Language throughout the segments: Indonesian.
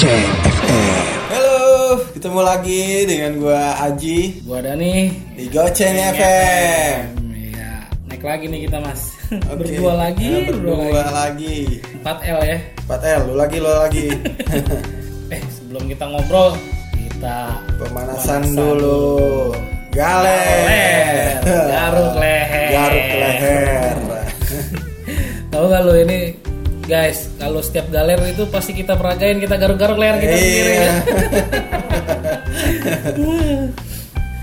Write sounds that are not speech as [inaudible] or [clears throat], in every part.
Goceng FM. Halo, ketemu lagi dengan gua Aji Gua Dani di Goceng FM. Iya, naik lagi nih kita mas Oke. Berdua lagi, Ya, berdua, berdua lagi lagi. 4L ya 4L, lu lagi, lu lagi. [laughs] Eh sebelum kita ngobrol Kita Pemanasan dulu. Galer. Galer. Garuk leher. Garuk leher. Tahu gak lu ini Guys, kalau setiap galer itu pasti kita peragain Kita garuk-garuk leher kita sendiri Iya. ya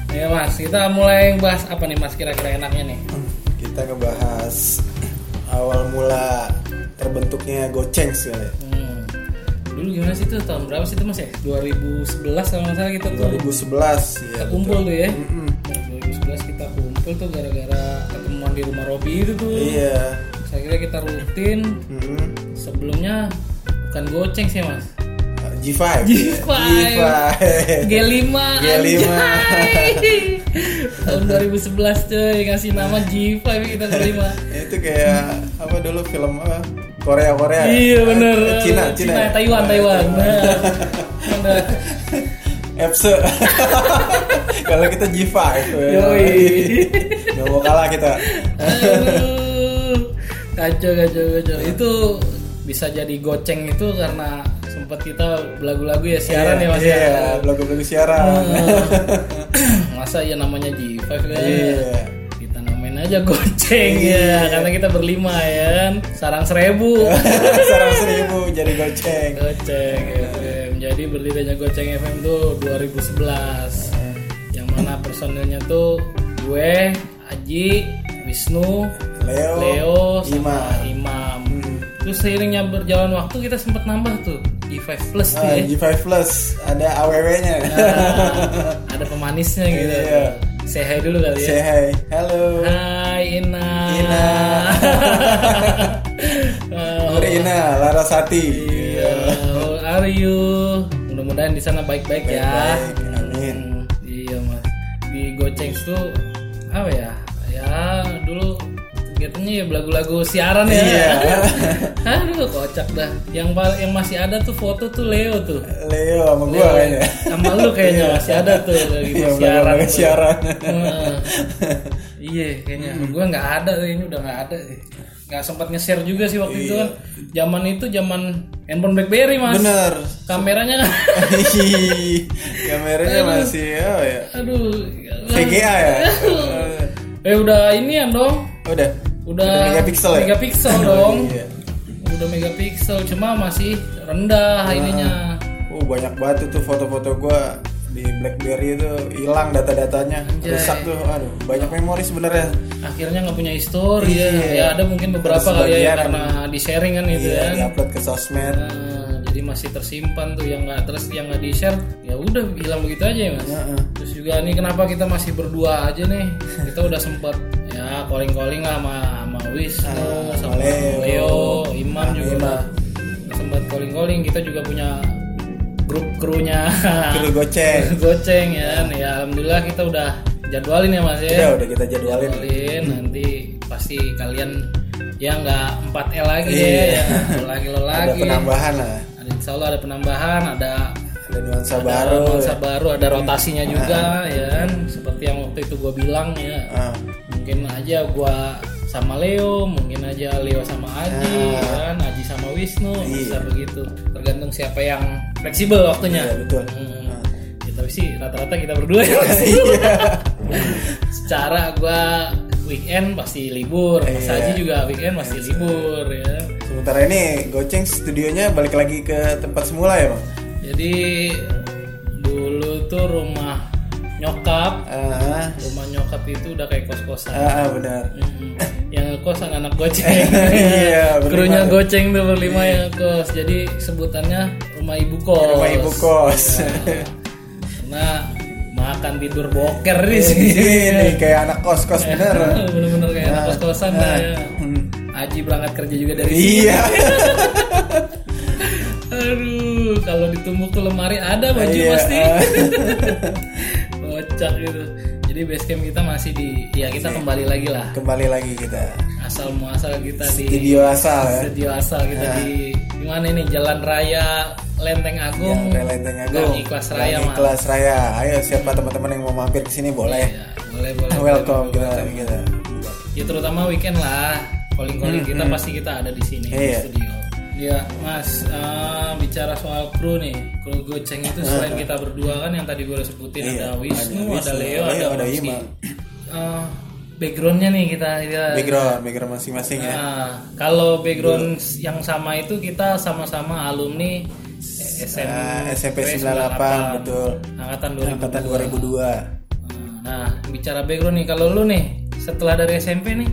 [laughs] Ya mas, kita mulai bahas apa nih mas kira-kira enaknya nih Kita ngebahas awal mula terbentuknya Goceng sih. ya. Hmm. Dulu gimana sih tuh tahun berapa sih itu mas ya? 2011 kalau nggak salah kita tuh 2011 ya. kita kumpul tuh ya. Mm-mm. Nah, 2011 kita kumpul tuh gara-gara ketemuan di rumah Robi itu tuh. Iya. Kira kita rutin. Mm-mm. Sebelumnya bukan goceng sih mas. G5. G5. G5. G5. G5. anjay. Tahun 2011 cuy ngasih nama G5 kita berlima. itu kayak apa dulu film apa Korea Korea Iya bener. Cina Cina, ya? Taiwan Taiwan. Bener. [laughs] Epse [laughs] kalau kita G5 ya. Yoi. nggak mau kalah kita Aduh, kacau kacau kacau. Itu bisa jadi goceng itu karena sempat kita lagu-lagu ya siaran ya mas iya, ya? lagu-lagu siaran. [laughs] Masa ya namanya G5 kan? Iya. Kita namain aja goceng ya karena kita berlima ya kan? Sarang seribu. [laughs] Sarang seribu jadi goceng. Goceng FM jadi berdirinya goceng FM tuh 2011 yang mana personilnya tuh gue Aji Wisnu Leo, Leo sama Imam. Imam. Hmm. Terus seiringnya berjalan waktu kita sempat nambah tuh G5 Plus tuh Ah, ya. G5 Plus ada AWW-nya Nah, ada pemanisnya gitu. Iya. Say hi dulu kali ya. say hi halo Hai Ina. Ina. [laughs] Nur Ina Larasati Iya. How are you? Mudah-mudahan di sana baik-baik ya. Baik-baik, amin. Hmm, Iya mas. Di Goceng tuh apa ya? Ya kegiatannya ya lagu-lagu siaran ya. Iya. [laughs] Aduh kocak dah. Yang yang masih ada tuh foto tuh Leo tuh. Leo sama gua Leo, kayaknya Sama lu kayaknya masih ada tuh [laughs] lagi Iya, siaran. tuh. siaran. Iya kayaknya. Gua nggak ada kayaknya udah nggak ada. Nggak sempat nge-share juga sih waktu itu kan. Zaman itu zaman handphone BlackBerry mas. bener Kameranya kan. [laughs] kameranya masih oh ya Aduh. VGA ya Eh udah ini ya dong. udah Udah, megapiksel ya Megapiksel [laughs] dong. iya. Udah megapiksel cuma masih rendah ininya. Oh banyak banget tuh foto-foto gua di BlackBerry itu hilang data-datanya Anjay. rusak tuh aduh banyak memori sebenarnya Akhirnya nggak punya history ya. Iya. Ya ada mungkin beberapa kali ya karena di sharing kan itu iya kan. diupload ke sosmed Nah, jadi masih tersimpan tuh yang nggak terus yang nggak di share ya udah hilang begitu aja ya mas. Heeh. Terus juga nih kenapa kita masih berdua aja nih? Kita udah sempet ya calling calling lah sama sama Wisnu, Ah, sama Leo. Leo, Imam Ah, juga Imam. udah sempet calling calling. Kita juga punya grup krunya Kru goceng goceng ya. Nih, ya alhamdulillah kita udah jadwalin ya mas ya ya. udah kita jadwalin Jadwalin nanti pasti kalian ya nggak 4 L lagi Iya. ya, ya. Lo lagi lo ada lagi. penambahan lah Ada insya Allah ada penambahan, ada ada nuansa ada baru nuansa baru, ada rotasinya juga ya kan. Seperti yang waktu itu gue bilang ya. Ah, Mungkin aja gue sama Leo, mungkin aja Leo sama Aji, Ah. ya kan, Aji sama Wisnu, bisa Iya. begitu. Tergantung siapa yang fleksibel waktunya. iya betul Hmm. Ya, tapi sih rata-rata kita berdua ya. [laughs] Iya Secara gue weekend pasti libur, Mas Iya. Aji juga weekend pasti libur ya. sementara ini goceng studionya balik lagi ke tempat semula ya bang Jadi dulu tuh rumah nyokap, ah, rumah nyokap itu udah kayak kos-kosan. ah, ah, benar Mm-mm. Yang kos anak goceng. [laughs] Iya. Krunya goceng tuh berlima yang kos. Jadi sebutannya rumah ibu kos. rumah ibu kos Ya. Karena makan tidur boker di sini. ini kayak anak kos kos bener [laughs] Bener-bener kayak anak Nah, kos-kosan nah. ya. Hmm. Aji berangkat kerja juga dari sini. iya [laughs] Aduh, kalau ditumbuk ke lemari ada baju Iya, pasti. ah. Kocak gitu. Jadi base camp kita masih di ya kita kembali lagi lah. kembali lagi kita Asal muasal kita di studio asal ya studio asal kita Ya. di gimana ini Jalan Raya Lenteng Agung. Yang Lenteng Agung. Gang Ikhlas Raya, Gang. Ikhlas Raya. Ayo siapa teman-teman yang mau mampir ke sini boleh. Iya, boleh boleh. Welcome kita kita. Ya terutama weekend lah. Calling-calling kita pasti kita ada di sini di Iya. studio. Ya, Mas, eh, bicara soal kru nih. Kru Goceng itu selain kita berdua kan yang tadi gue udah sebutin Iya, ada Wisnu, ada ada Wisnu, Leo, Leo, ada ada Mamski. Imam. Eh, backgroundnya nih kita, kita Background, background masing-masing ya. Nah, kalau background yang sama itu kita sama-sama alumni SM, Ah, SMP 98, betul. Angkatan 2000. Angkatan 2002. Nah, bicara background nih, kalau lu nih setelah dari SMP nih,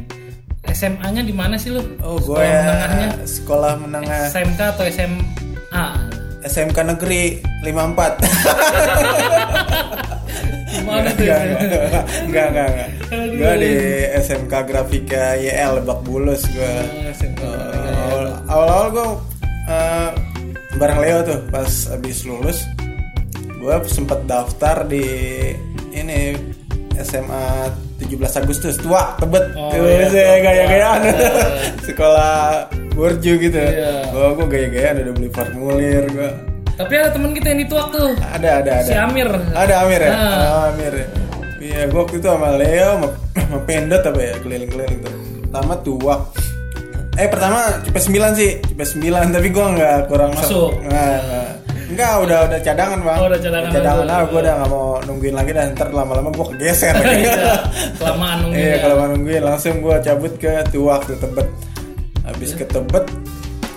SMA-nya di mana sih lu? Oh, gue Sekolah menengahnya sekolah menengah SMK atau SMA? SMK Negeri 54. [laughs] Gimana tuh? Enggak, enggak, enggak. Gue di SMK Grafika YL Lebak Bulus gue. Oh, SMK. Awal-awal gue bareng Leo tuh pas abis lulus, gue sempet daftar di ini SMA 17 Agustus tua tebet Oh, iya. saya gaya-gayaan [laughs] sekolah borju gitu Iya. gue gue gaya-gayaan udah beli formulir gue Tapi ada temen kita yang dituak tuh, ada ada ada si Amir. ada Amir ya? Nah. Oh, Amir ya. Iya, gua waktu itu sama Leo sama, [clears throat] sama Pendot apa ya keliling-keliling tuh. Pertama tuak. Eh pertama CP 9 sih, CP 9 tapi gua nggak kurang Masuk. Nggak, nggak. Enggak, udah udah cadangan bang. Oh, udah cadangan Cadangan dulu. ah, gua udah nggak mau nungguin lagi dan ntar lama-lama gua kegeser. [laughs] Iya, kelamaan nungguin Iya, ya. kalau mau nungguin langsung gua cabut ke tuak tuh tebet. Habis ke tebet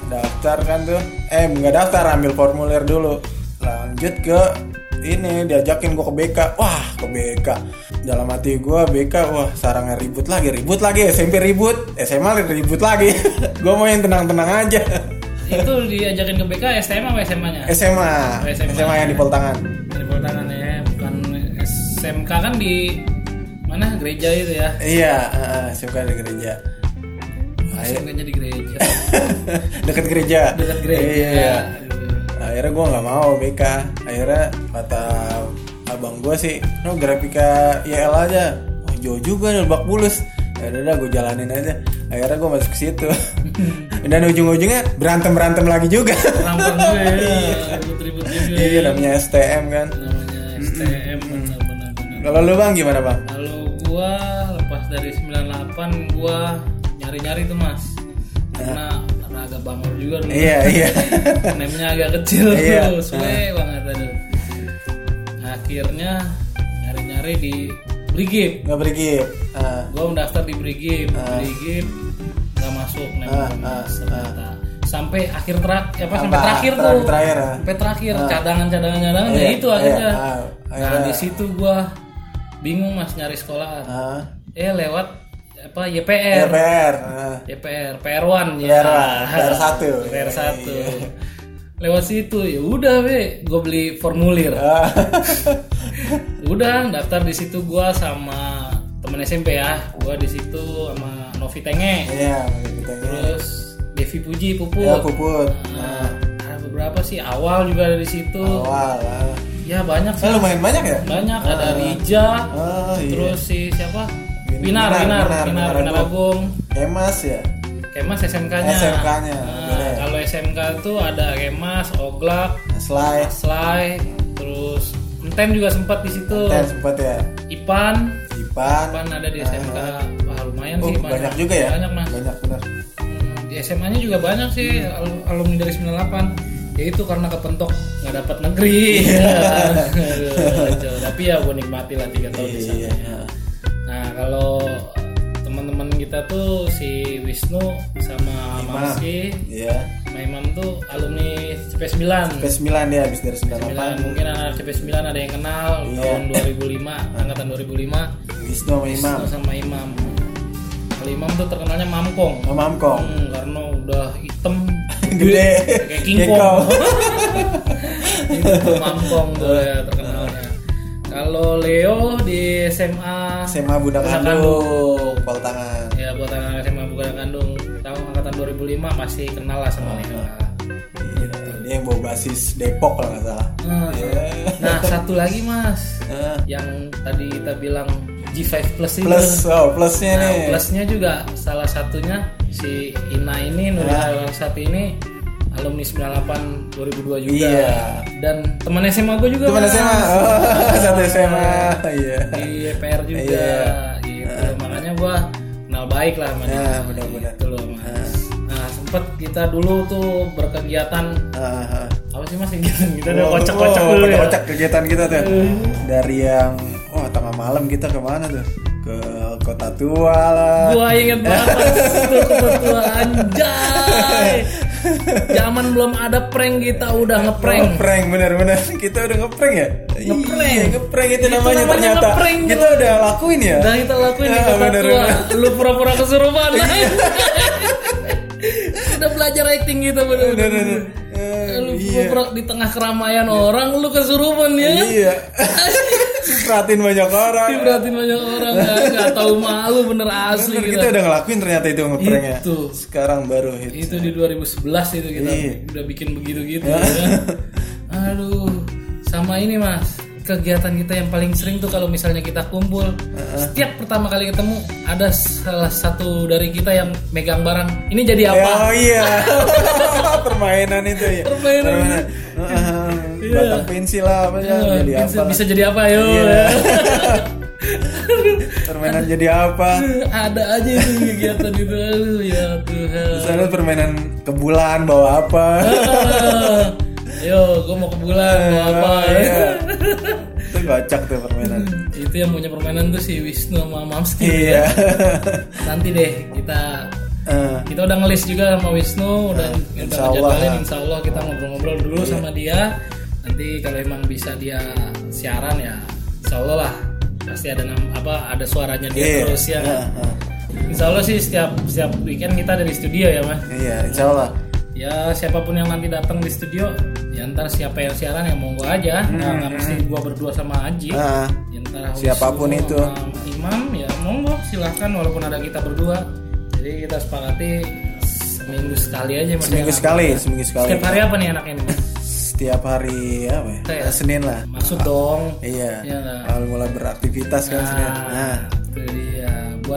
daftar kan tuh. Eh nggak daftar, ambil formulir dulu. Lanjut ke ini diajakin gua ke BK. Wah, ke BK. Dalam hati gua BK, wah sarangnya ribut lagi, ribut lagi, SMP ribut, SMA ribut lagi. [laughs] gua mau yang tenang-tenang aja. Itu diajakin ke BK STM apa SMA-nya? SMA, Oh, SMA. SMA yang di Poltangan. Dari tangan ya, bukan SMK kan di mana gereja itu ya? Iya, uh, SMK di gereja. Ayo, SMK-nya di gereja. [laughs] dekat gereja. Dekat gereja. Iya. akhirnya gue nggak mau BK akhirnya kata abang gue sih no grafika YL aja oh jauh juga nih Lebak Bulus ya udah gue jalanin aja akhirnya gue masuk ke situ [laughs] dan ujung-ujungnya berantem berantem lagi juga Rampar gue ya, [laughs] ribut-ribut juga. iya namanya STM kan Namanya STM benar-benar. benar. kalau lu bang gimana bang Kalau gua lepas dari 98 gua nyari-nyari tuh Mas. Karena karena agak bangor juga dulu. iya iya [laughs] Namanya agak kecil Iya. tuh, suwe banget aduh. Akhirnya nyari-nyari di Brigip. nggak pergi Ah, Gua mendaftar di Brigip, Brigip nggak masuk ah, Mas, ternyata. Sampai akhir terakhir apa sampai terakhir tuh. Terakhir- terakhir, ah. Sampai terakhir cadangan-cadangan cadangan ya Iya, itu iya, akhirnya. ah, Nah, di situ gua bingung Mas nyari sekolahan. ah. Eh lewat apa YPR. Ah. YPR, PR1 ya. PR1, PR1. PR1. Iya. Lewat situ ya udah be, gue beli formulir. Ah. [laughs] Udah daftar di situ gua sama temen SMP ya. Gua di situ sama Novi Tenge. iya kita Terus Devi Puji Puput. ya puput Nah, ada beberapa sih awal juga ada di situ. awal ah. Ya banyak sih. Eh, lumayan banyak ya Banyak ada Rija. oh iya Terus si siapa? Win- Pinar, Pinar, Pinar, Pinar, Pinar, Pinar Pinar Agung. Kemas ya Kemas SMK-nya. SMK-nya, Nah, kalau SMK itu ada Kemas, Oglak, Slide Slay, terus Enten juga sempat di situ. Ten sempet ya Ipan, Ipan Ipan ada di SMK. Wah, lumayan oh, sih banyak juga ya Banyak, Mas. banyak benar Hmm, Di SMA-nya juga banyak sih al- alumni dari 98. Ya itu karena kepentok nggak dapat negeri. [laughs] Kacau. Tapi ya gue nikmati lah tiga tahun di sana. iya Nah kalau teman-teman kita tuh si Wisnu sama Imam. Mamski iya sama Imam tuh alumni CP9 CP9 dia habis dari 98 9 mungkin anak CP9 ada yang kenal Iya. tahun 2005 angkatan 2005 Wisnu sama Imam. Wisnu sama Imam. Kalau Imam tuh terkenalnya Mamkong. Sama Mamkong. Hmm, karena udah hitam [laughs] gede. kayak King Kong. [laughs] Mamkong tuh ya [laughs] terkenalnya. Kalau Leo di SMA SMA Bunda Bunda Kandung. Pol tangan. Ya buat anak SMA bukan kandung. Tahun angkatan 2005 masih kenal lah sama Leo. Iya, dia yang bawa basis Depok kalau nggak salah Nah, Iya. nah satu lagi mas Ah. yang tadi kita bilang G5 Plus itu plus oh plusnya Nah, nih plusnya juga salah satunya si Ina ini Nurina Ah. saat ini alumni 98 2002 juga Iya. dan teman SMA gue juga Teman. SMA. Oh, [laughs] satu SMA. Iya. di EPR juga Iya. gitu makanya gua kenal baik lah sama dia Ah, benar-benar. gitu loh mas nah sempet kita dulu tuh berkegiatan ah. apa sih mas kegiatan kita udah Oh, kocak-kocak oh, dulu ya kocak kegiatan kita tuh. Dari yang wah tengah malam kita ke mana tuh? Ke kota tua lah. gua inget banget tuh ketua anjay zaman belum ada prank kita udah ngeprank Ngeprank bener-bener kita udah ngeprank ya Ngeprank. Iya, ngeprank itu, Itu namanya, namanya ternyata ngeprank, kita gitu. udah lakuin ya udah kita lakuin di Ah, kota bener, tua bener. lu pura-pura kesurupan [laughs] udah belajar acting kita Bener, bener. Eh, lu iya pura di tengah keramaian orang lu kesurupan ya iya [laughs] perhatiin banyak orang Diberatin banyak orang nggak nggak tahu malu bener asli Bener, kita. kita udah ngelakuin ternyata itu ngepranknya Itu. sekarang baru hit Itu di 2011 itu kita Iya. udah bikin begitu gitu. ya. Aduh, sama ini mas kegiatan kita yang paling sering tuh kalau misalnya kita kumpul setiap pertama kali ketemu ada salah satu dari kita yang megang barang ini jadi apa oh iya [laughs] permainan itu ya Permainan. Heeh. Iya. batang pensil lah apa ya Eh, jadi bisa, apa bisa jadi apa yo Iya. ya. [laughs] permainan jadi apa ada aja itu kegiatan itu aduh ya Tuhan misalnya permainan ke bulan bawa apa Yo, gue mau ke bulan, mau apa Oh, ya? iya. [laughs] itu kocak tuh permainan Itu yang punya permainan tuh si Wisnu sama Mamski. iya [laughs] Nanti deh kita Eh, kita udah ngelis juga sama Wisnu, udah udah insya Allah. Insya Allah kita ngobrol-ngobrol dulu sama dia. Nanti kalau emang bisa dia siaran ya, Insya Allah lah pasti ada nam- apa ada suaranya dia iya terus ya. Heeh, heeh. Insya Allah sih setiap setiap weekend kita dari studio ya mas. iya insya Allah Ya siapa pun yang nanti datang di studio, ya ntar siapa yang siaran ya monggo aja. Nah, nggak mesti gua berdua sama Aji. Ah, Ya, ntar Siapa pun itu. Imam ya monggo silahkan walaupun ada kita berdua. Jadi kita sepakati seminggu sekali aja Mas, seminggu ya. sekali seminggu sekali Setiap hari apa nih nih? Mas? setiap hari apa ya Senin lah Maksud dong. iya Iya awal mulai beraktivitas kan Senin nah Nah, itu dia.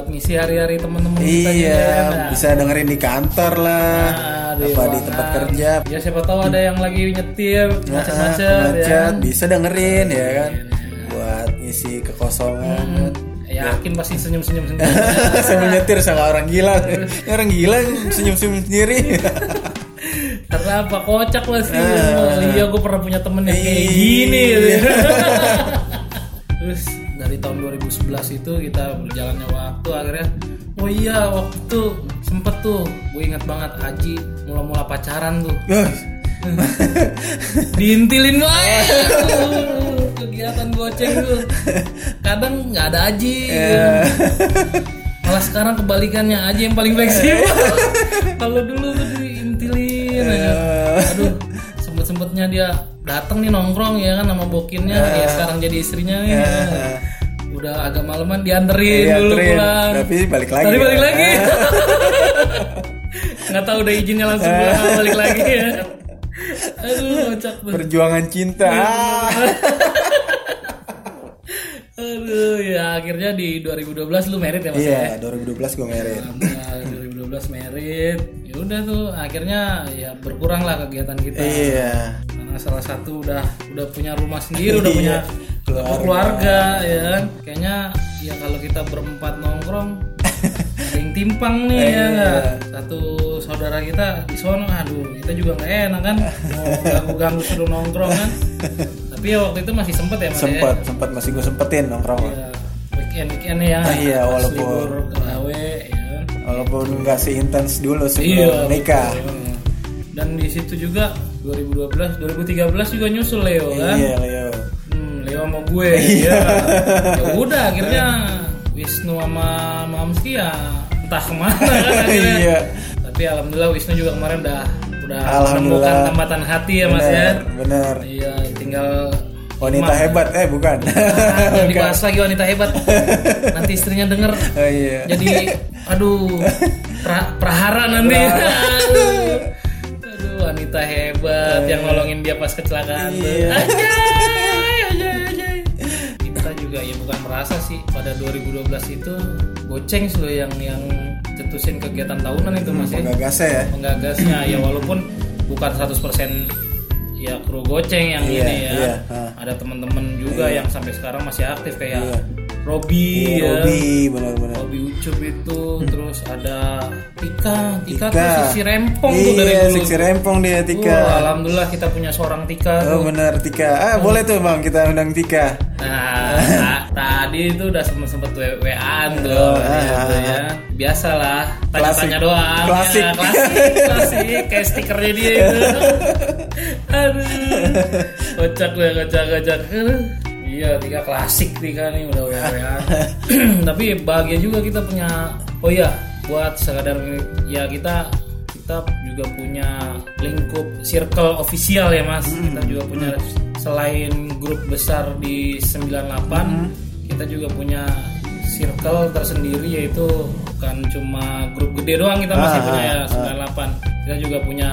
Buat ngisi hari-hari teman-teman kita iya juga, ya bisa dengerin di kantor lah Nah, di apa di ruangan. tempat kerja Ya siapa tahu ada yang lagi nyetir Nah, macet-macet ya. macet, bisa dengerin ya kan buat ngisi kekosongan Ya, yakin pasti senyum-senyum sendiri. [laughs] saya menyetir sama orang gila orang gila senyum-senyum sendiri Karena apa kocak pasti. Ah. Oh, iya, gue pernah punya temen yang kayak Iya. gini. [laughs] Terus dari tahun 2011 itu kita berjalannya waktu akhirnya oh iya waktu itu sempet tuh gue ingat banget Aji mula-mula pacaran tuh. [laughs] Diintilin banget kegiatan goceng tuh. Kadang nggak ada Aji malah sekarang kebalikannya Aji yang paling fleksibel. [laughs] Kalau dulu tuh diintilin aja. aduh sempet sempetnya dia datang nih nongkrong ya kan sama bokinnya. Ya sekarang jadi istrinya nih. Udah agak maleman dianterin Iya, dulu anterin. pulang. Tapi balik lagi Tadi ya. balik lagi [laughs] nggak tahu udah izinnya langsung pulang balik lagi ya. Aduh kocak perjuangan cinta. Aduh ya akhirnya di 2012 lu merit ya mas iya 2012 gue merit. Nah, 2012 merit. Ya udah tuh akhirnya ya berkurang lah kegiatan kita. Iya karena salah satu udah udah punya rumah sendiri udah Iya, punya keluarga. keluarga ya kan? Kayaknya ya kalau kita berempat nongkrong [laughs] yang timpang nih ya Iya. satu saudara kita di sono aduh kita juga nggak enak kan? Mau ganggu ganggu suruh nongkrong kan? Tapi ya waktu itu masih sempet ya mas sempat sempat masih gue sempetin nongkrong ya, weekend weekend ya. Ah, iya, walaupun- libur ya kan? walaupun nggak seintens dulu Iya, sebelum nikah. betul. Dan di situ juga 2012, 2013 juga nyusul Leo kan. iya Leo Hmm, Leo sama gue. Iya. ya udah akhirnya Wisnu sama Mamski ya entah ke mana kan [laughs] akhirnya. Iya. Tapi alhamdulillah Wisnu juga kemarin udah udah menemukan tambatan hati ya Mas ya. bener Iya, tinggal wanita Emang- hebat eh bukan Ah, jangan dibahas lagi wanita hebat. [laughs] Nanti istrinya denger oh iya jadi aduh pra- prahara nanti [laughs] aduh, wanita hebat yang nolongin dia pas kecelakaan tuh. Iya. Kita juga ya bukan merasa sih pada 2012 itu goceng sih loh yang yang cetusin kegiatan tahunan itu mas ya penggagasnya ya penggagasnya ya walaupun bukan 100% ya kru goceng yang Iya, ini ya iya, ah. ada teman-teman juga yang sampai sekarang masih aktif kayak Iya. Robi Iya, ya Robi benar-benar. Robi Ucup itu terus ada Tika Tika, Tika. tuh sisi rempong tuh dari Iya, dulu seksi rempong dia Tika. Wah, alhamdulillah kita punya seorang Tika Oh tuh. benar Tika. Ah boleh tuh bang kita undang Tika. Nah, ta- [laughs] tadi itu udah sempet sempet WA-an tuh, Oh, tadi ah, itu ya. Biasalah, tanya-tanya doang. Klasik. Ya, klasik, klasik, [laughs] kayak stikernya dia itu. [laughs] Aduh, kocak gue, kocak, kocak. Iya, tiga klasik tiga nih udah WA. [laughs] [clears throat] Tapi bahagia juga kita punya. Oh iya, buat sekadar ya kita kita juga punya lingkup circle official ya mas. Kita juga punya selain grup besar di 98 kita juga punya circle tersendiri yaitu bukan cuma grup gede doang kita masih Ah, punya ya ah, 98 kita juga punya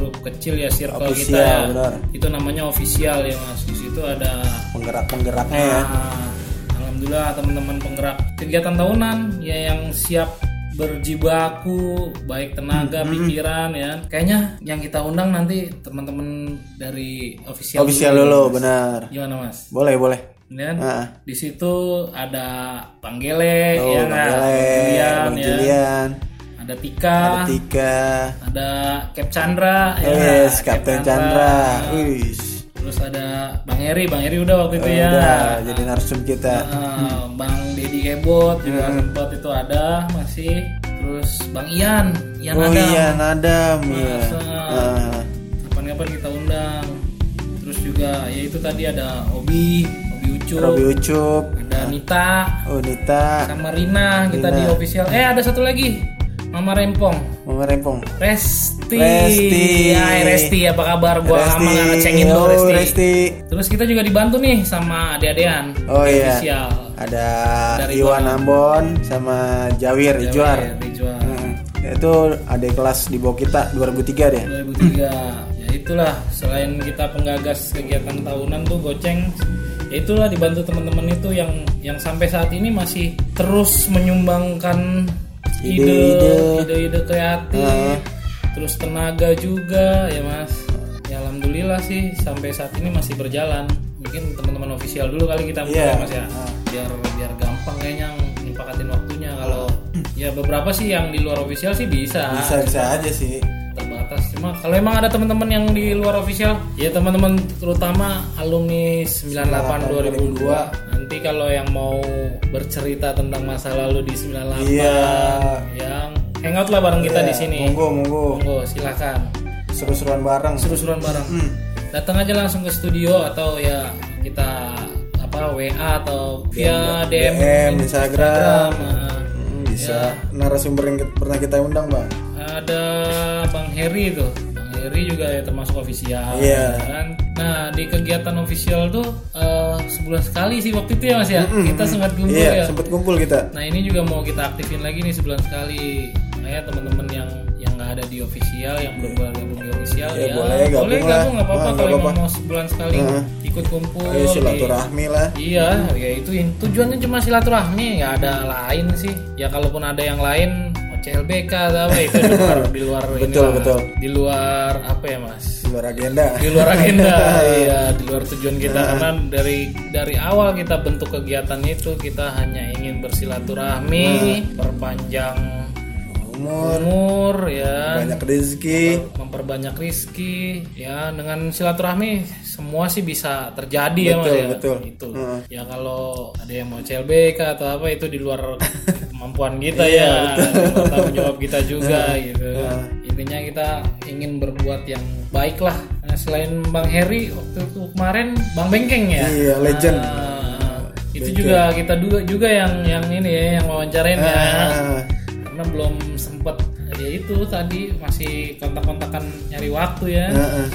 grup kecil ya circle Official, kita ya benar. itu namanya official ya mas di situ ada Penggerak-penggeraknya ya. Nah, alhamdulillah teman-teman penggerak kegiatan tahunan ya yang siap berjibaku baik tenaga Hmm, pikiran ya kayaknya yang kita undang nanti teman-teman dari official Official dulu benar. gimana mas Boleh boleh. dan Ah. di situ ada Bang Gele Oh, ya Bang nggak? Gele, Julian, Bang ya. Julian, ada Tika. Ada Tika, ada Cap Chandra ya. Yes, Cap Kapten Chandra, Wis, terus ada Bang Heri Bang Heri udah waktu itu ya. udah jadi narsum kita. Ah, Bang Deddy Kebot juga Hmm. sempat itu ada masih. Terus Bang Ian Ian oh Adam. Iya, Nadam ya. Ah. kapan-kapan kita undang. Terus juga ya itu tadi ada Obi Obi Ucup. Robi Ucup, ada Nita. Oh Nita, sama Rina kita Rina. di official. Eh ada satu lagi Mama Rempong Mama Rempong. Resti Resti. Hai Resti apa kabar gua Resti, sama nggak ngecengin lu oh, Resti. Resti. terus kita juga dibantu nih sama ade-adean Oh iya. official Ada Dari Iwan Bang. Ambon sama Jawir Ijuar. Jawir. Hmm. Itu adik kelas di bawah kita 2003 deh. 2003 ya itulah selain kita penggagas kegiatan tahunan tuh goceng ya itulah dibantu teman-teman itu yang yang sampai saat ini masih terus menyumbangkan Ide-ide. ide-ide kreatif Ah. terus tenaga juga ya mas ya alhamdulillah sih sampai saat ini masih berjalan mungkin teman-teman official dulu kali kita mulai Iya. mas ya Ah. biar biar gampang kayaknya nyepakatin waktunya kalau ya beberapa sih yang di luar official sih bisa Bisa bisa aja sih. terbatas cuma kalau emang ada teman-teman yang di luar official ya teman-teman terutama alumni 98 2002 kalau yang mau bercerita tentang masa lalu di 98 Iya. yang hangout lah bareng kita Iya, di sini Monggo monggo. monggo silakan Seru-seruan bareng. seru-seruan bareng Hmm. datang aja langsung ke studio atau ya kita apa WA atau via DM, DM, Instagram. nah. Hmm, bisa narasumber yang kita- pernah kita undang bang. ada Bang Heri tuh Bang Heri juga ya termasuk official Iya. ya kan nah di kegiatan official tuh eh, sebulan sekali sih waktu itu ya mas ya kita sempat kumpul Iya ya sempet kumpul kita. nah ini juga mau kita aktifin lagi nih sebulan sekali makanya teman-teman yang yang nggak ada di official yang belum gabung di official Ya, ya, boleh gabung lah. gabung nggak apa-apa kalau emang apa-apa. mau sebulan sekali Ah. ikut kumpul Ayo silaturahmi lah. Iya, ya itu tujuannya cuma silaturahmi, nggak ada lain sih. Ya kalaupun ada yang lain, CLBK atau apa itu di luar [laughs] di luar Betul, inilah. betul. Di luar apa ya, Mas? Di luar agenda. Di luar agenda. [laughs] iya, di luar tujuan kita karena dari dari awal kita bentuk kegiatan itu kita hanya ingin bersilaturahmi, perpanjang Umur, umur ya banyak rezeki. memperbanyak rizki ya dengan silaturahmi semua sih bisa terjadi ya mas Betul, ya betul. itu Heeh. ya kalau ada yang mau CLBK atau apa itu di luar [laughs] kemampuan kita Iya, ya tanggung jawab kita juga gitu. intinya kita ingin berbuat yang baik lah. Nah, selain Bang Heri waktu itu kemarin Bang Bengkeng ya? Iya, legend. Nah, itu juga kita juga juga yang yang ini ya yang wawancarain ya. Ah, karena belum sempet ya itu tadi masih kontak-kontakan nyari waktu ya. Ah, ah.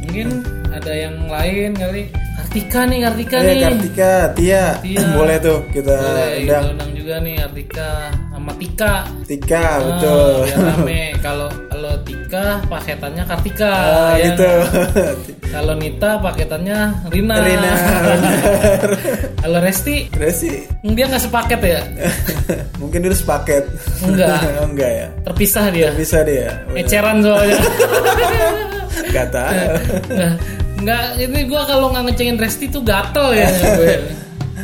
Mungkin ada yang lain kali Kartika nih Kartika Eh, nih Kartika, Tia, Tia. [laughs] boleh tuh kita Boleh, kita undang. undang juga nih Kartika sama Tika Tika, Ah, betul. biar rame [laughs] kalau kalau Tika paketannya Kartika Ah, ya. gitu. kalau Nita paketannya Rina Rina, [laughs] kalau Resti Resi, dia nggak sepaket ya mungkin dulu sepaket. Enggak. Enggak ya. terpisah dia Bisa dia. eceran soalnya Gak tahu. [laughs] Nah, nggak ini gua kalau nggak ngecengin Resti tuh gatel ya [laughs] gue.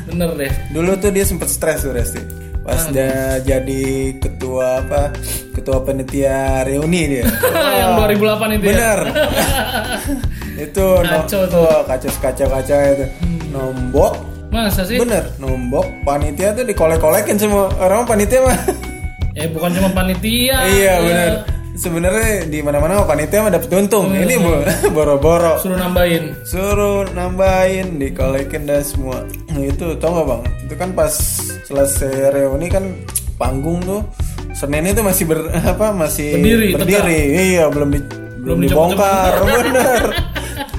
Bener deh. Dulu tuh dia sempet stres tuh Resti. Pas dia jadi ketua apa? Ketua panitia reuni dia. [laughs] yang 2008 itu ya. Bener. itu Kacau no, tuh kacau kacau kacau itu. Nombok. Masa sih? Bener, nombok panitia tuh dikolek-kolekin semua orang panitia mah. Eh bukan cuma panitia. iya ya. Sebenarnya di mana-mana panitia mah dapet untung. Hmm. Ini bo- [laughs] boro-boro. Suruh nambahin. suruh nambahin dikolekin dah semua nah, itu tau gak bang itu kan pas selesai reuni kan panggung tuh Senin itu masih ber [laughs] apa masih Berdiri, berdiri iya belum di, belum dibongkar [laughs] bener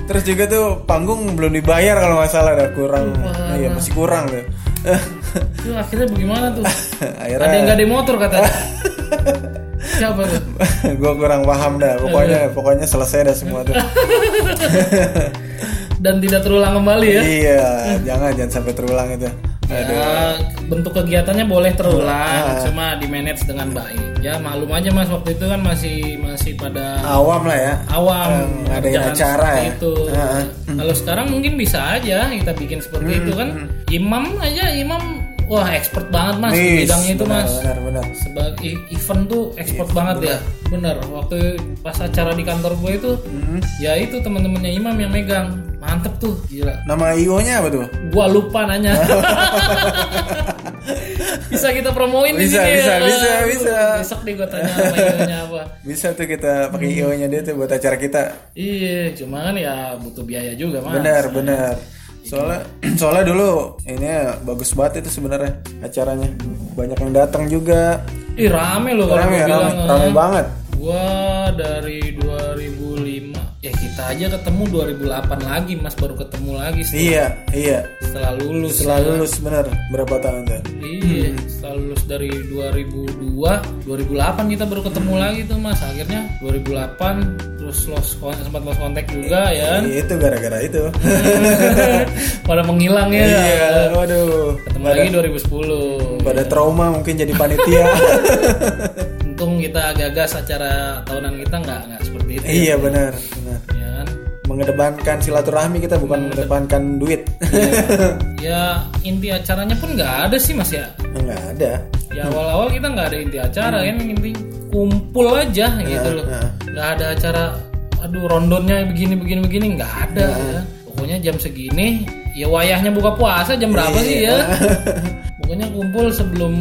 terus juga tuh panggung belum dibayar kalau nggak salah dah kurang iya masih kurang tuh Itu akhirnya bagaimana tuh? akhirnya Ada yang nggak ada motor katanya. Siapa tuh? [laughs] gue kurang paham dah pokoknya pokoknya selesai dah semua tuh [laughs] Dan tidak terulang kembali ya. iya jangan jangan sampai terulang itu Ya, bentuk kegiatannya boleh Ah. terulang, cuma di manage dengan baik. Ya maklum aja mas waktu itu kan masih masih pada awam lah ya awam ngadain kerjaan acara ya. itu. Ah, Kalau sekarang mungkin bisa aja kita bikin seperti Hmm, itu kan. Imam aja imam wah expert banget mas di Wis, bidang itu benar, mas. benar benar Sebagai event tuh expert banget ya, bener. Waktu pas acara di kantor gue itu, Hmm. ya itu teman-temannya imam yang megang, mantep tuh, gila. Nama IO nya apa tuh? Gua lupa nanya. [laughs] bisa kita promoin di Bisa, sini bisa, ya. bisa, bisa. Besok deh gua tanya sama ionya apa. Bisa tuh kita pakai IO nya dia tuh buat acara kita. Iya, cuma kan ya butuh biaya juga mas. Benar, benar. Soalnya [clears throat] soalnya dulu ini ya, bagus banget itu sebenarnya acaranya. Banyak yang datang juga. Ih rame loh kalau Rame, bilang. rame, rame ah. banget. Gua dari 2005 ya kita aja ketemu 2008 lagi mas baru ketemu lagi setelah, Iya, iya. setelah lulus. Setelah lulus benar berapa tahun tuh? Iya, setelah lulus dari 2002, 2008 kita baru ketemu lagi tuh mas. Akhirnya 2008 terus lost kon- sempat lost kontak juga ya. kan? Itu gara-gara itu. [laughs] Pada menghilang ya. iya, waduh. Ketemu lagi 2010. Pada trauma mungkin jadi panitia. [laughs] Untung kita gagas acara tahunan kita nggak nggak seperti itu. iya, benar, benar. Ya kan? Mengedepankan silaturahmi kita bukan mengedepankan duit. [laughs] Ya inti acaranya pun nggak ada sih mas ya. Enggak ada. Ya awal-awal kita nggak ada inti acara kan inti kumpul aja gitu loh. nah. Nggak ada acara aduh rondonnya begini begini begini nggak ada ya. Pokoknya jam segini ya wayahnya buka puasa jam berapa sih ya? [laughs] Pokoknya kumpul sebelum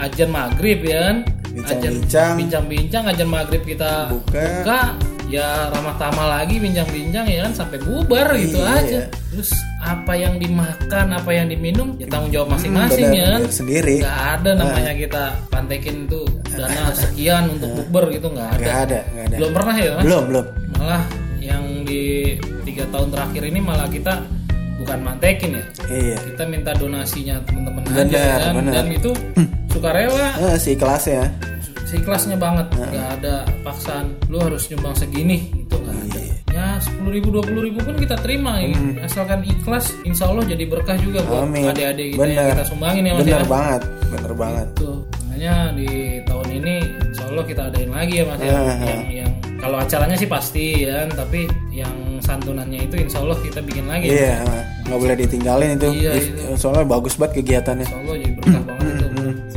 ajan maghrib ya kan. Bincang-bincang. bincang-bincang ajan maghrib kita Buka. buka ya ramah tamah lagi bincang-bincang ya kan sampai bubar gitu Iya. aja. Terus apa yang dimakan, apa yang diminum ya tanggung jawab masing-masing benar, ya kan. sendiri. Nggak ada namanya kita pantekin tuh dana sekian untuk bukber gitu nggak ada. Enggak ada, enggak ada. Belum pernah ya mas? Belum, belum. Malah yang di tiga tahun terakhir ini malah kita bukan mantekin ya. Iya. Kita minta donasinya teman-teman aja Benar, kan. Dan itu sukarela Eh, si kelasnya. Seikhlasnya banget. Nggak ada paksaan lu harus nyumbang segini. Itu nggak ada. Ya sepuluh ribu dua puluh ribu pun kita terima ini. Asalkan ikhlas insya Allah jadi berkah juga buat Amin. adik-adik kita yang kita sumbangin ya mas Bener ya. banget, bener banget. tuh makanya di tahun ini insya Allah kita adain lagi ya mas ya. Ah, yang yang kalau acaranya sih pasti ya. Tapi yang santunannya itu insya Allah kita bikin lagi. Iya, nggak boleh ditinggalin itu. Iya, If- Soalnya bagus banget kegiatannya. Insya Allah jadi berkah banget. itu.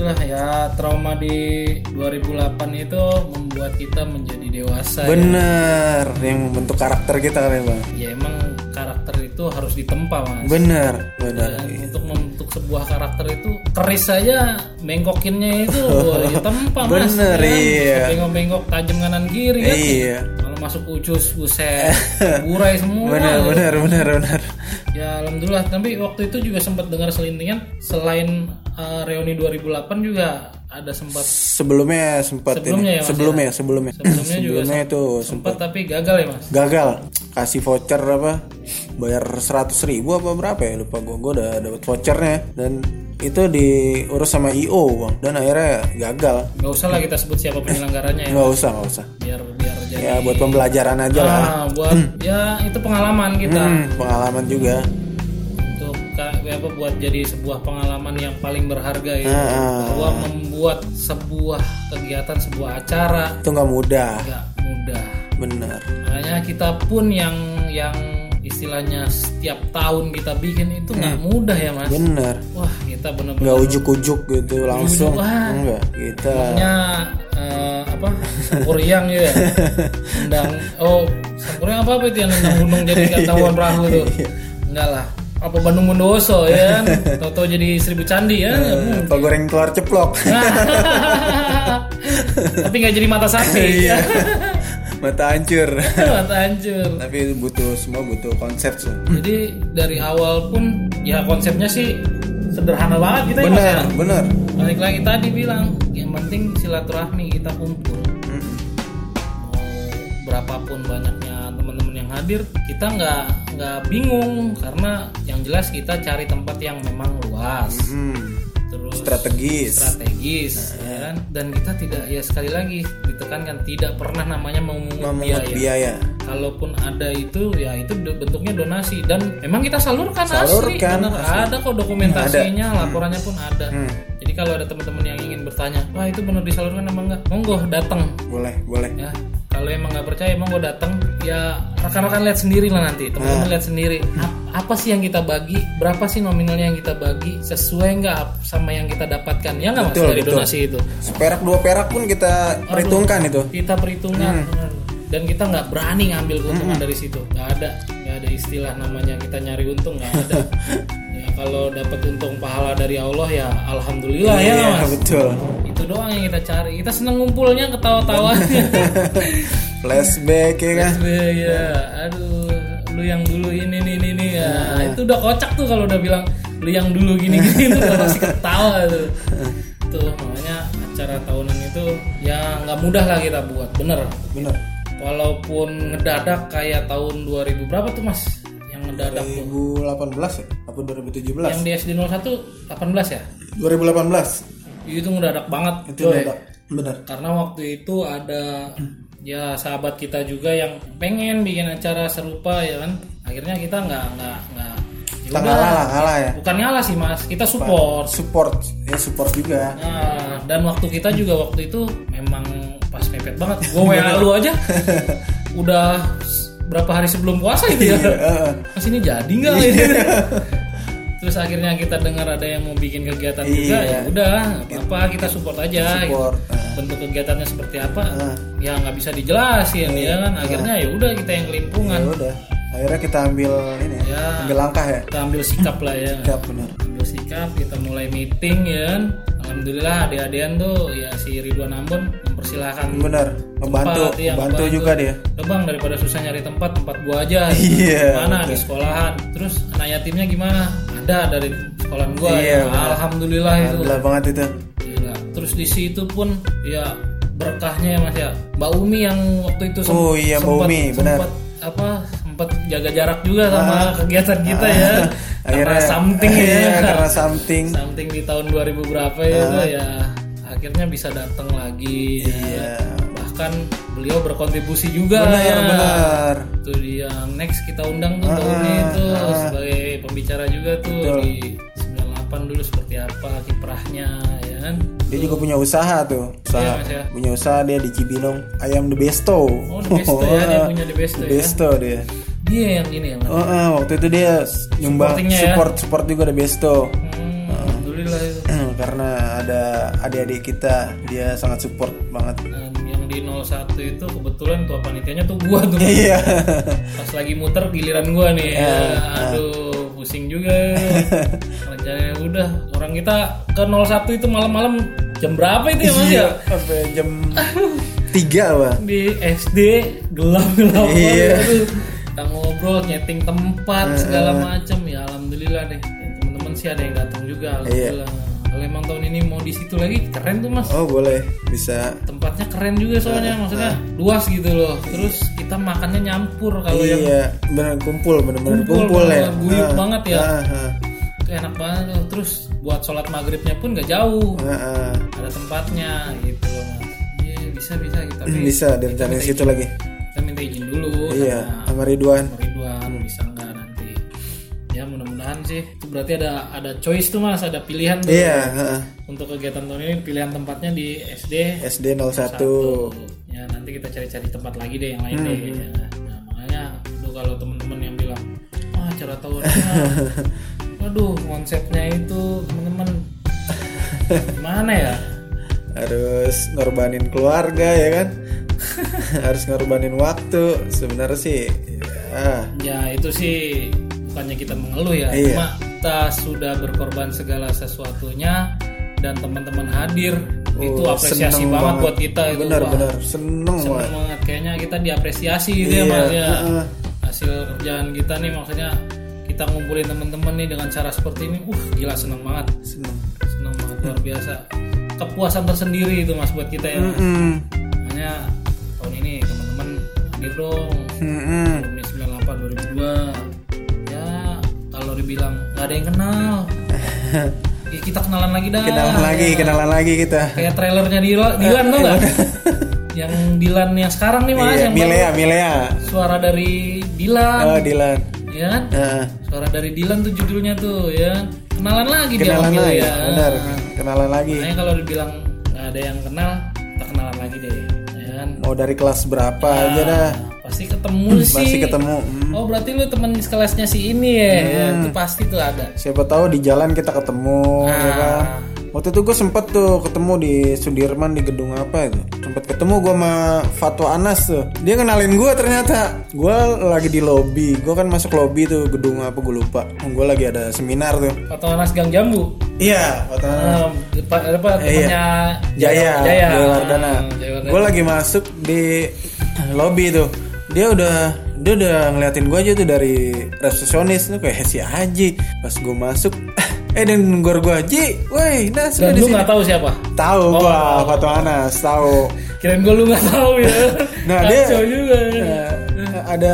Itulah ya trauma di 2008 itu membuat kita menjadi dewasa. ya. Bener, yang membentuk karakter kita kan ya bang. Ya emang karakter itu harus ditempa mas. Bener, bener. Dan untuk membentuk sebuah karakter itu keris saja bengkokinnya itu [laughs] ditempa mas. Bener, iya. Bengkok-bengkok tajam kanan kiri kan. Iya. Kalau masuk ucus buset. Burai semua. Bener, bener, bener, bener. Ya alhamdulillah. Tapi waktu itu juga sempat dengar selintingan selain uh, reuni 2008 juga ada sempat. Sebelumnya sempat Sebelumnya ini. ya, Mas, sebelumnya, sebelumnya, Sebelumnya juga itu sempat tapi gagal ya mas. gagal. Kasih voucher apa? Bayar 100 ribu apa berapa ya? Lupa gue gue udah dapet vouchernya. Dan itu diurus sama IO bang. Dan akhirnya gagal. Gak usah lah kita sebut siapa penyelenggaranya ya nggak usah nggak usah. Biar biar jadi ya buat pembelajaran aja lah. ah, buat ya itu pengalaman kita. Hmm, pengalaman juga. Untuk apa buat jadi sebuah pengalaman yang paling berharga ya. Ah, bahwa membuat sebuah kegiatan sebuah acara itu nggak mudah. nggak mudah. Benar. Makanya kita pun yang yang istilahnya setiap tahun kita bikin itu nggak mudah ya mas. Benar wah kita bener-bener nggak ujuk-ujuk gitu langsung. wah. enggak kita Pokoknya eh, apa? Sampuriang ya. Undang oh Sampuriang apa apa itu yang nendang gunung jadi ketahuan perahu tuh enggak lah. Apa Bandung Bondowoso ya kan? Toto jadi seribu candi ya apa goreng telur ceplok. [laughs] Tapi nggak jadi mata sapi. Iya [laughs] mata hancur. [laughs] Mata hancur. Tapi itu butuh semua butuh konsep sih. Jadi dari awal pun ya konsepnya sih sederhana banget kita ya Mas, benar ya. benar. Balik lagi tadi bilang yang penting silaturahmi kita kumpul. Mau berapapun banyaknya teman-teman yang hadir kita nggak nggak bingung. Karena yang jelas kita cari tempat yang memang luas. Hmm, terus strategis. strategis ya kan? dan kita tidak ya sekali lagi ditekankan tidak pernah namanya memungut memungut biaya. biaya. Kalaupun ada itu ya itu bentuknya donasi. Dan memang kita salurkan, asli. Salurkan, bener. asli. ada kok dokumentasinya laporannya pun ada. Hmm. jadi kalau ada teman-teman yang ingin bertanya wah itu benar disalurkan emang enggak? Monggo datang boleh boleh. Ya kalau emang nggak percaya monggo datang ya rekan-rekan lihat sendiri lah nanti teman-teman Nah. lihat sendiri. Ap- apa sih yang kita bagi? Berapa sih nominalnya yang kita bagi? Sesuai nggak sama yang kita dapatkan? Ya nggak mas dari betul. donasi itu? Seperak dua perak pun kita perhitungkan itu. kita perhitungan Hmm. dan kita nggak berani ngambil keuntungan dari situ. Nggak ada nggak ada istilah namanya kita nyari untung nggak ada. [laughs] Ya kalau dapat untung pahala dari Allah ya alhamdulillah ya iya mas? betul. Itu doang yang kita cari. Kita seneng ngumpulnya ketawa-tawanya [laughs] flashback ya kan? Ya. Aduh lu yang dulu ini ini ini, ini ya. Itu udah kocak tuh kalau udah bilang lu yang dulu gini gini tuh udah pasti ketawa tuh. Tuh makanya acara tahunan itu ya nggak mudah lah kita buat. Bener. Bener. Walaupun ngedadak kayak tahun 2000 berapa tuh mas yang ngedadak tuh? 2018 ya? Apa 2017 yang di SD 01 18 ya? 2018 itu ngedadak banget itu udah bener. Karena waktu itu ada ya sahabat kita juga yang pengen bikin acara serupa ya kan? Akhirnya kita nggak nggak nggak. Ya kita ngalah lah ngalah ya. Bukan ngalah sih mas. Kita support. Support. Ya support juga. Nah, dan waktu kita juga waktu itu memang pas mepet banget. [laughs] Gue wa lu aja. Udah berapa hari sebelum puasa itu ya? Heeh. mas ini jadi nggak? Ini [laughs] terus akhirnya kita dengar ada yang mau bikin kegiatan juga Iya. ya udah apa kita support aja gitu. support. Heeh. bentuk kegiatannya seperti apa Heeh. ya nggak bisa dijelasin ya kan? Akhirnya ya udah kita yang kelimpungan. Ya udah akhirnya kita ambil ini ya, Ya. ambil langkah ya. Kita ambil sikap lah ya. Siap bener ambil sikap kita mulai meeting ya kan? Alhamdulillah adik-adian tuh ya si Ridwan Ambon mempersilahkan bener ngebantu tempat, iya, ngebantu ngebantu. juga dia. Udah bang daripada susah nyari tempat tempat gua aja. Iya, mana di sekolahan? Terus anak yatimnya gimana ada dari sekolahan gua Iya, ya. alhamdulillah itu alhamdulillah banget itu Gila. Terus di situ pun ya berkahnya ya Mas ya. Mbak Umi yang waktu itu sem- Oh iya, Mbak sempat- Umi, benar. sempat apa sempat jaga jarak juga sama kegiatan kita ya. akhirnya karena something ya. iya, [laughs] karena something something di tahun 2000 berapa ya itu ya akhirnya bisa datang lagi ya. iya Bahkan beliau berkontribusi juga benar ya. benar Itu dia next kita undang tuh Mbak Umi itu sebagai pembicara juga tuh Betul. di 98 dulu seperti apa kiprahnya ya kan. dia juga punya usaha tuh usaha Iya, Mas, ya. punya usaha dia di Cibinong ayam the besto Oh, The Besto ya, dia [laughs] punya The Besto The ya. Besto dia Dia yang ini ya, Mas. Oh, eh, waktu itu dia nyumbang ya. support support juga The Besto Hmm, alhamdulillah itu. [clears throat] karena ada adik-adik kita dia sangat support banget yang di 01 itu kebetulan tua panitianya tuh gua tuh. iya Pas lagi muter giliran gua nih. Iya. Aduh, pusing juga. Rencananya udah orang kita ke 01 itu malam-malam jam berapa itu ya Mas iya ya? sampai jam tiga bang Di SD gelap-gelap Iya. Kita ngobrol, nyeting tempat segala macem ya alhamdulillah deh. Ya, Teman-teman sih ada yang datang juga alhamdulillah. Kalau emang tahun ini mau di situ lagi keren tuh Mas. oh boleh. Bisa. Tempatnya keren juga soalnya maksudnya luas gitu loh. Terus kita makannya nyampur kalau yang iya bener kumpul bener-bener Kumpul, kumpul, ya. guyup Ah, banget ya. ah, itu enak banget tuh. terus buat sholat maghribnya pun gak jauh. Ah, ah. ada tempatnya gitu loh Iya, bisa bisa kita bisa direncanain situ lagi. Kita minta izin dulu iya sama Ridwan mudah-mudahan sih. Itu berarti ada ada choice tuh mas. Ada pilihan tuh. Iya ah, ah. untuk kegiatan tahun ini pilihan tempatnya di SD SD 01 ya nanti kita cari-cari tempat lagi deh yang lain deh ya. nah, makanya lu kalau temen-temen yang bilang ah acara tahunan [laughs] waduh konsepnya itu temen-temen. Gimana ya? Harus ngorbanin keluarga ya kan? [laughs] Harus ngorbanin waktu sebenarnya sih ya. Ya itu sih bukannya kita mengeluh ya Iya. cuma kita sudah berkorban segala sesuatunya dan teman-teman hadir. Itu Oh, apresiasi seneng banget, buat kita itu benar benar. Seneng seneng banget banget. Kayaknya kita diapresiasi gitu ya Iya, mas ya. heeh. hasil kerjaan kita nih maksudnya kita ngumpulin teman-teman nih dengan cara seperti ini uh gila seneng banget. Seneng. Seneng banget luar biasa. Kepuasan tersendiri itu mas buat kita ya mas. Mm-mm. makanya tahun ini teman-teman hadir dong. Mm-mm. alumni 98 2002 ya kalau dibilang nggak ada yang kenal. Ya [laughs] kita kenalan lagi dah. Kenalan lagi Ya. kenalan lagi kita. kayak trailernya Dilan, Dilan tuh nggak? [laughs] Yang Dilan yang sekarang nih mas Iya, yang Milea baru. Milea suara dari Dilan. Oh Dilan. Ya kan? Heeh. suara dari Dilan tuh judulnya tuh ya kenalan lagi dia kenalan manggil lagi ya benar. Kenalan lagi. Makanya kalau dibilang nggak ada yang kenal kita kenalan lagi deh mau dari kelas berapa aja dah. Nah, pasti ketemu sih. masih ketemu Hmm. oh berarti lu teman kelasnya si ini ya, ya itu pasti tuh ada. Siapa tahu di jalan kita ketemu ya Nah. kan waktu itu gue sempet tuh ketemu di Sudirman di gedung apa itu. Sempet ketemu gue sama Fatwa Anas tuh. Dia kenalin gue ternyata. Gue lagi di lobby. Gue kan masuk lobby tuh gedung apa gue lupa. Gue lagi ada seminar tuh. Atau Anas Gang Jambu? Iya Fatwa Anas. Um, apa, apa temannya Jaya, Jaya, Jaya Wardana. Ah, Jaya Wardana. Gue lagi masuk di lobby tuh. Dia udah dia udah ngeliatin gue aja tuh dari resepsionis. Tuh kayak si Haji. Pas gue masuk, [laughs] eh dan nunggu gue Haji, woi, Nas dan udah di lu nggak tahu siapa? Tahu gua Fatwa Anas, tahu. kirain gue lu nggak tahu ya. [laughs] Nah, dia- juga. Eh, ada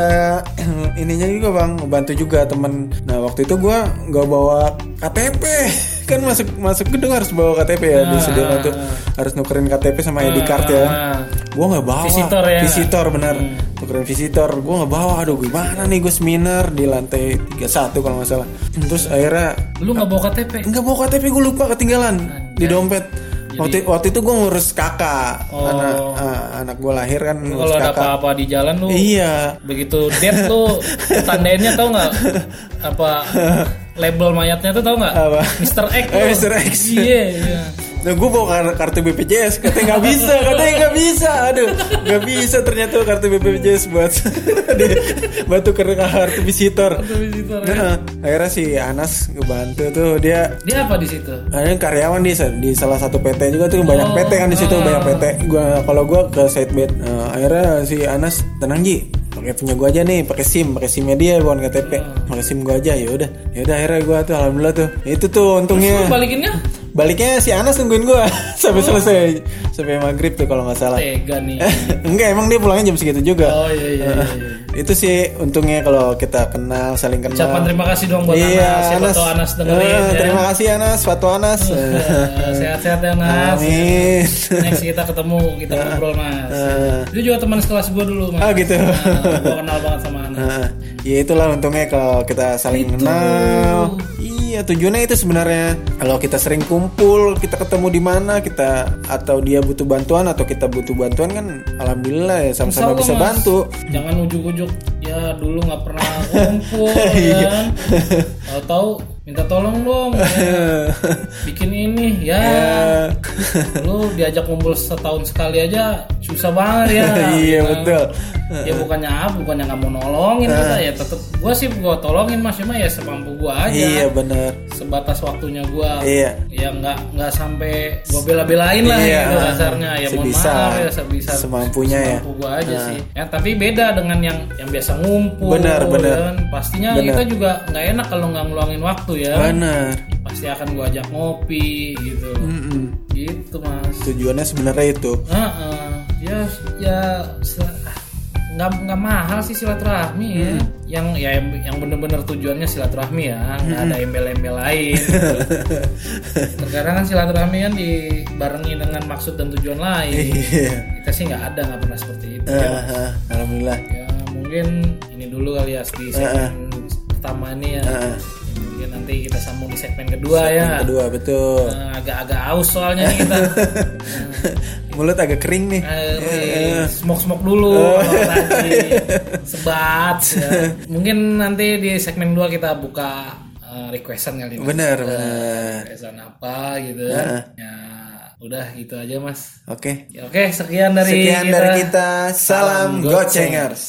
[clears throat] ininya juga bang bantu juga temen. Nah waktu itu gua nggak bawa KTP [laughs] kan masuk masuk gedung harus bawa KTP ya di Sudirman tuh harus nukerin KTP sama ID card ya Gua nggak bawa Visitor ya? visitor benar nukerin visitor gua nggak bawa aduh gimana nih gue seminar di lantai 31 kalau nggak salah terus akhirnya lu nggak bawa KTP nggak bawa KTP gue lupa ketinggalan di dompet waktu waktu itu gue ngurus kakak Oh. anak ah, anak gue lahir kan kalau ada apa-apa di jalan lu iya begitu dead lu tandainnya tau nggak apa [laughs] label mayatnya tuh tau nggak? Mr. X Eh. Mr. X. iya iya Nah gue bawa kar- kartu BPJS Katanya nggak bisa Katanya nggak bisa. Aduh nggak bisa ternyata kartu BPJS buat [laughs] Buat tuker kartu visitor. Tuh, visitor, ya. Nah, akhirnya si Anas ngebantu tuh dia dia apa di situ? Ada karyawan di di salah satu PT juga tuh banyak PT kan di situ banyak PT. Gua kalau gua ke side bed Nah, akhirnya si Anas tenang Ji pakai punya gua aja nih pakai SIM pakai SIMnya dia bukan KTP pakai SIM gua aja ya udah. Ya udah akhirnya gua tuh alhamdulillah tuh. Itu tuh untungnya. Balikinnya baliknya si Anas nungguin gua. [laughs] Sampai selesai. Sampai maghrib tuh kalau nggak salah. Tega nih. [laughs] Enggak emang dia pulangnya jam segitu juga. Oh iya iya, iya, [laughs] iya. itu sih untungnya kalau kita kenal saling kenal. Ucapan terima kasih dong buat iya, Anas. Anas. Anas dengerin Eh, ya. Terima kasih Anas, Fatwa Anas. Eh, sehat-sehat ya Nas Amin. next kita ketemu kita ngobrol mas. Eh. itu juga teman sekelas gua dulu mas. Ah gitu. Nah, gua kenal banget sama Anas. Nah, ya itulah untungnya kalau kita saling kenal. Iya, tujuannya itu sebenarnya. Kalau kita sering kumpul, kita ketemu di mana, kita atau dia butuh bantuan atau kita butuh bantuan kan alhamdulillah ya sama-sama bisa Mas. bantu. jangan ujuk-ujuk ya dulu nggak pernah [laughs] kumpul Iya. kan tahu-tahu minta tolong dong [laughs] ya. bikin ini ya lu diajak kumpul setahun sekali aja susah banget ya [laughs] iya, Nah, betul. ya bukannya apa bukannya nggak mau nolongin kita ya tetep gua sih gua tolongin mas cuma ya semampu gua aja Iya, benar. sebatas waktunya gua Iya. ya nggak nggak sampai gua bela-belain lah Iya. gitu kasarnya ya mohon Sebisa. maaf ya sebisa Semampunya ya. semampu gua aja sih ya tapi beda dengan yang yang biasa ngumpul Benar, benar. kan. pastinya Benar. kita juga nggak enak kalau nggak ngeluangin waktu ya Benar. pasti akan gua ajak ngopi gitu Mm-mm. gitu mas Tujuannya sebenarnya itu. Heeh. ya ya se- ah, nggak nggak mahal sih silaturahmi ya Hmm. yang ya yang, yang bener-bener tujuannya silaturahmi ya nggak ada embel-embel lain [laughs] terkadang kan silaturahmi kan dibarengi dengan maksud dan tujuan lain Iya. kita sih nggak ada nggak pernah seperti itu ya, Mas. Ah, alhamdulillah. ya mungkin ini dulu kali ya di segmen pertama ini ya. Ini Mungkin nanti kita sambung di segmen kedua ya. Kedua betul. Nah, agak-agak aus soalnya nih kita. [laughs] Mulut agak kering nih. Eh, smoke smoke dulu tadi [laughs] sebat ya. mungkin nanti di segmen 2 kita buka eh, requestan kali Mas. Bener bener. requestan apa gitu ya udah gitu aja mas Oke. ya, oke sekian dari Sekian kita. dari kita. Salam Salam Gocengers.